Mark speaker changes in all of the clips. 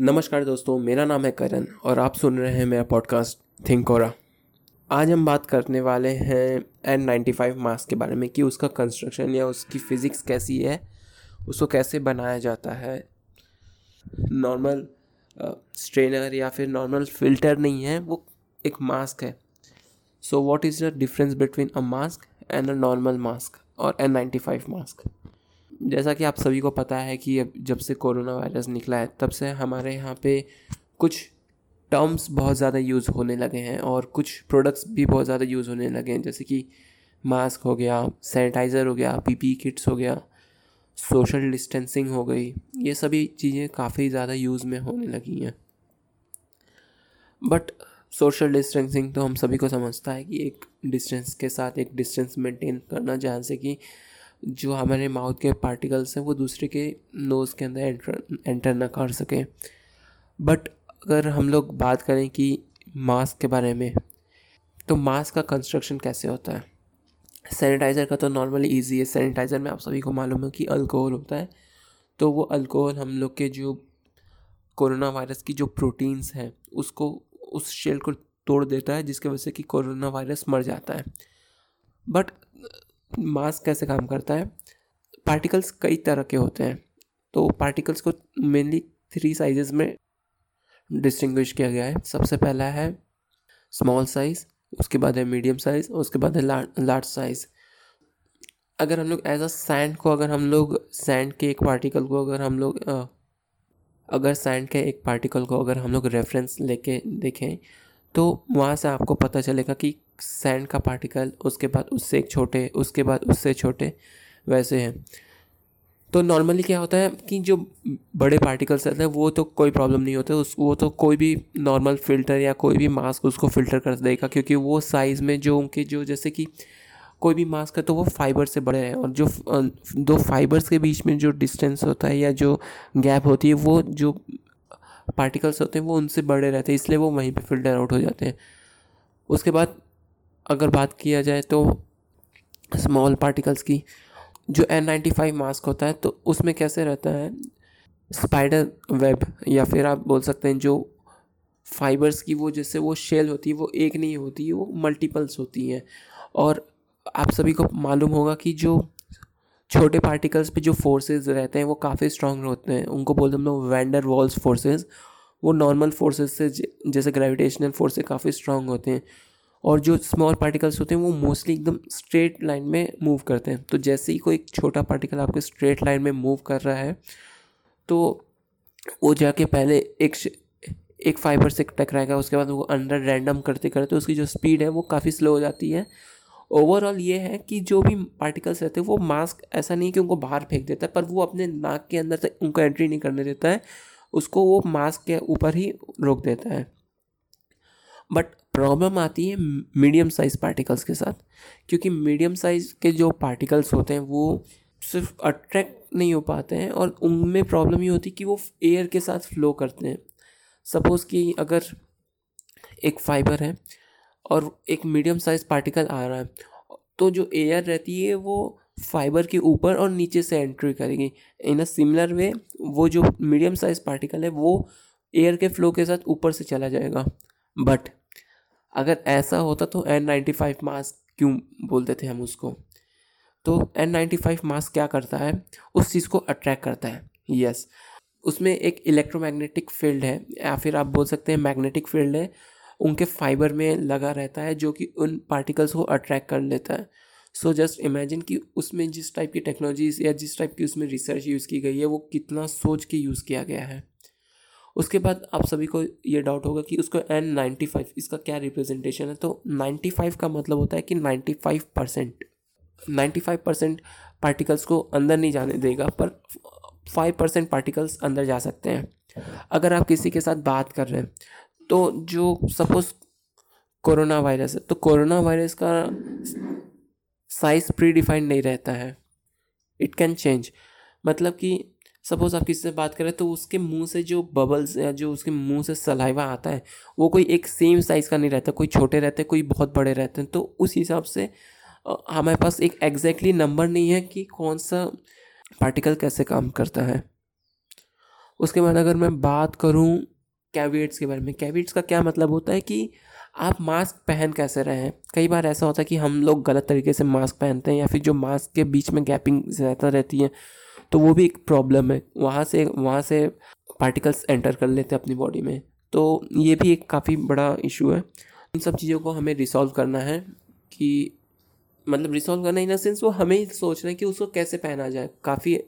Speaker 1: नमस्कार दोस्तों, मेरा नाम है करण और आप सुन रहे हैं मेरा पॉडकास्ट थिंक ओरा आज हम बात करने वाले हैं एन नाइन्टी फाइव मास्क के बारे में कि उसका कंस्ट्रक्शन या उसकी फ़िज़िक्स कैसी है, उसको कैसे बनाया जाता है। नॉर्मल स्ट्रेनर या फिर नॉर्मल फ़िल्टर नहीं है, वो एक मास्क है। So what is the difference between a mask and a normal mask और एन नाइन्टी फाइव मास्क जैसा कि आप सभी को पता है कि अब जब से कोरोना वायरस निकला है, तब से हमारे यहाँ पे कुछ टर्म्स बहुत ज़्यादा यूज़ होने लगे हैं और कुछ प्रोडक्ट्स भी बहुत ज़्यादा यूज़ होने लगे हैं, जैसे कि मास्क हो गया सैनिटाइज़र हो गया पीपी किट्स हो गया सोशल डिस्टेंसिंग हो गई, ये सभी चीज़ें काफ़ी ज़्यादा यूज़ में होने लगी हैं। बट सोशल डिस्टेंसिंग तो हम सभी को समझता है कि एक डिस्टेंस के साथ एक डिस्टेंस मेंटेन करना, जहाँ से कि जो हमारे माउथ के पार्टिकल्स हैं वो दूसरे के नोज़ के अंदर एंटर एंटर ना कर सकें। बट अगर हम लोग बात करें कि मास्क के बारे में तो मास्क का कंस्ट्रक्शन कैसे होता है? सैनिटाइज़र का तो नॉर्मली इजी है। सैनिटाइज़र में आप सभी को मालूम है कि अल्कोहल होता है। तो वो अल्कोहल हम लोग के जो कोरोना वायरस की जो प्रोटीन्स हैं, उसको, उस शेल को तोड़ देता है, जिसकी वजह से कि कोरोना वायरस मर जाता है। बट मास्क कैसे काम करता है? पार्टिकल्स कई तरह के होते हैं। तो पार्टिकल्स को मेनली थ्री साइजेस में डिस्टिंग्विश किया गया है। सबसे पहला है स्मॉल साइज़ उसके बाद है मीडियम साइज़ और उसके बाद है लार्ज साइज़ अगर हम लोग एज अ सैंड को अगर हम लोग सैंड के एक पार्टिकल को अगर हम लोग अगर सैंड के एक पार्टिकल को अगर हम लोग रेफरेंस लेके देखें तो वहाँ से आपको पता चलेगा कि सैंड का पार्टिकल उसके बाद उससे एक छोटे, उसके बाद उससे छोटे, वैसे हैं। तो नॉर्मली क्या होता है कि जो बड़े पार्टिकल्स रहते हैं, वो तो कोई प्रॉब्लम नहीं होता, उस, वो तो कोई भी नॉर्मल फ़िल्टर या कोई भी मास्क उसको फ़िल्टर कर देगा, क्योंकि वो साइज़ में जो उनके, जो जैसे कि कोई भी मास्क है तो वो फाइबर से बड़े हैं, और जो, दो फाइबर्स के बीच में जो डिस्टेंस होता है या जो गैप होती है, वो जो पार्टिकल्स होते हैं, वो उनसे बड़े रहते हैं, इसलिए वो वहीं पे फ़िल्टर आउट हो जाते हैं। उसके बाद अगर बात किया जाए तो स्मॉल पार्टिकल्स की, जो एन नाइन्टी फाइव मास्क होता है तो उसमें कैसे रहता है? स्पाइडर वेब या फिर आप बोल सकते हैं जो फाइबर्स की वो जैसे वो शेल होती है, वो एक नहीं होती, वो मल्टीपल्स होती हैं। और आप सभी को मालूम होगा कि जो छोटे पार्टिकल्स पे जो फोर्सेस रहते हैं, वो काफ़ी स्ट्रांग होते हैं। उनको बोलते हम लोग वैंडर वॉल्स फोर्सेस वो नॉर्मल फोर्सेस से, जैसे ग्रेविटेशनल फोर्स से काफ़ी स्ट्रांग होते हैं। और जो स्मॉल पार्टिकल्स होते हैं, वो मोस्टली एकदम स्ट्रेट लाइन में मूव करते हैं। तो जैसे ही कोई छोटा पार्टिकल आपके स्ट्रेट लाइन में मूव कर रहा है तो वो जाके पहले एक एक फाइबर से टकराएगा, उसके बाद वो अंडर रैंडम करते करते उसकी जो स्पीड है, वो काफ़ी स्लो हो जाती है। ओवरऑल ये है कि जो भी पार्टिकल्स रहते हैं, वो मास्क ऐसा नहीं कि उनको बाहर फेंक देता है, पर वो अपने नाक के अंदर से उनको एंट्री नहीं करने देता है, उसको वो मास्क के ऊपर ही रोक देता है। बट प्रॉब्लम आती है मीडियम साइज़ पार्टिकल्स के साथ, क्योंकि मीडियम साइज़ के जो पार्टिकल्स होते हैं, वो सिर्फ़ अट्रैक्ट नहीं हो पाते हैं और उनमें प्रॉब्लम ये होती है कि वो एयर के साथ फ्लो करते हैं। सपोज़ कि अगर एक फाइबर है और एक मीडियम साइज़ पार्टिकल आ रहा है तो जो एयर रहती है, वो फाइबर के ऊपर और नीचे से एंट्री करेगी। इन अ सिमिलर वे, वो जो मीडियम साइज़ पार्टिकल है, वो एयर के फ्लो के साथ ऊपर से चला जाएगा। बट अगर ऐसा होता तो एन नाइन्टी फाइव मास्क क्यों बोलते थे हम उसको? तो एन नाइन्टी फाइव मास्क क्या करता है? उस चीज़ को अट्रैक्ट करता है। Yes yes. उसमें एक इलेक्ट्रोमैग्नेटिक फ़ील्ड है, या फिर आप बोल सकते हैं मैग्नेटिक फ़ील्ड है। उनके फाइबर में लगा रहता है जो कि उन पार्टिकल्स को अट्रैक्ट कर लेता है। सो जस्ट इमेजिन कि उसमें जिस टाइप की टेक्नोलॉजीज़ या जिस टाइप की उसमें रिसर्च यूज़ की गई है, वो कितना सोच के यूज़ किया गया है। उसके बाद आप सभी को ये डाउट होगा कि उसको एन नाइन्टी फाइव इसका क्या रिप्रेजेंटेशन है? तो नाइन्टी फाइव का मतलब होता है कि ninety five percent ninety five percent particles को अंदर नहीं जाने देगा, पर फाइव परसेंट पार्टिकल्स अंदर जा सकते हैं। अगर आप किसी के साथ बात कर रहे हैं तो जो सपोज़ कोरोना वायरस है तो कोरोना वायरस का साइज़ प्री डिफाइंड नहीं रहता है। इट कैन चेंज मतलब कि सपोज़ आप किसी से बात करें तो उसके मुँह से जो बबल्स या जो उसके मुँह से सलाइवा आता है, वो कोई एक सेम साइज़ का नहीं रहता, कोई छोटे रहते कोई बहुत बड़े रहते हैं तो उस हिसाब से हमारे पास एक एग्जैक्टली नंबर नहीं है कि कौन सा पार्टिकल कैसे काम करता है। उसके बाद अगर मैं बात करूँ कैविट्स के बारे में कैविट्स का क्या मतलब होता है कि आप मास्क पहन कैसे रहे हैं? कई बार ऐसा होता है कि हम लोग गलत तरीके से मास्क पहनते हैं, या फिर जो मास्क के बीच में गैपिंग ज़्यादा रहती है तो वो भी एक प्रॉब्लम है। वहाँ से वहाँ से पार्टिकल्स एंटर कर लेते हैं अपनी बॉडी में। तो ये भी एक काफ़ी बड़ा इशू है। इन सब चीज़ों को हमें रिसॉल्व करना है कि मतलब रिसॉल्व करना इन सेंस वो हमें ही सोचना है कि उसको कैसे पहना जाए। काफ़ी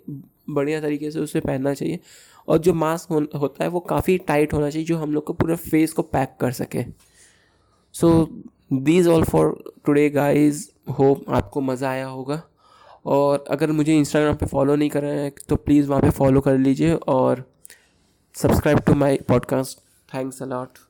Speaker 1: बढ़िया तरीके से उसे पहनना चाहिए। और जो मास्क हो, होता है वो काफ़ी टाइट होना चाहिए जो हम लोग को पूरे फेस को पैक कर सके। So these all for today guys hope आपको मज़ा आया होगा। और अगर मुझे इंस्टाग्राम पे फॉलो नहीं कर रहे हैं तो प्लीज़ वहाँ पे फॉलो कर लीजिए और subscribe to my podcast thanks a lot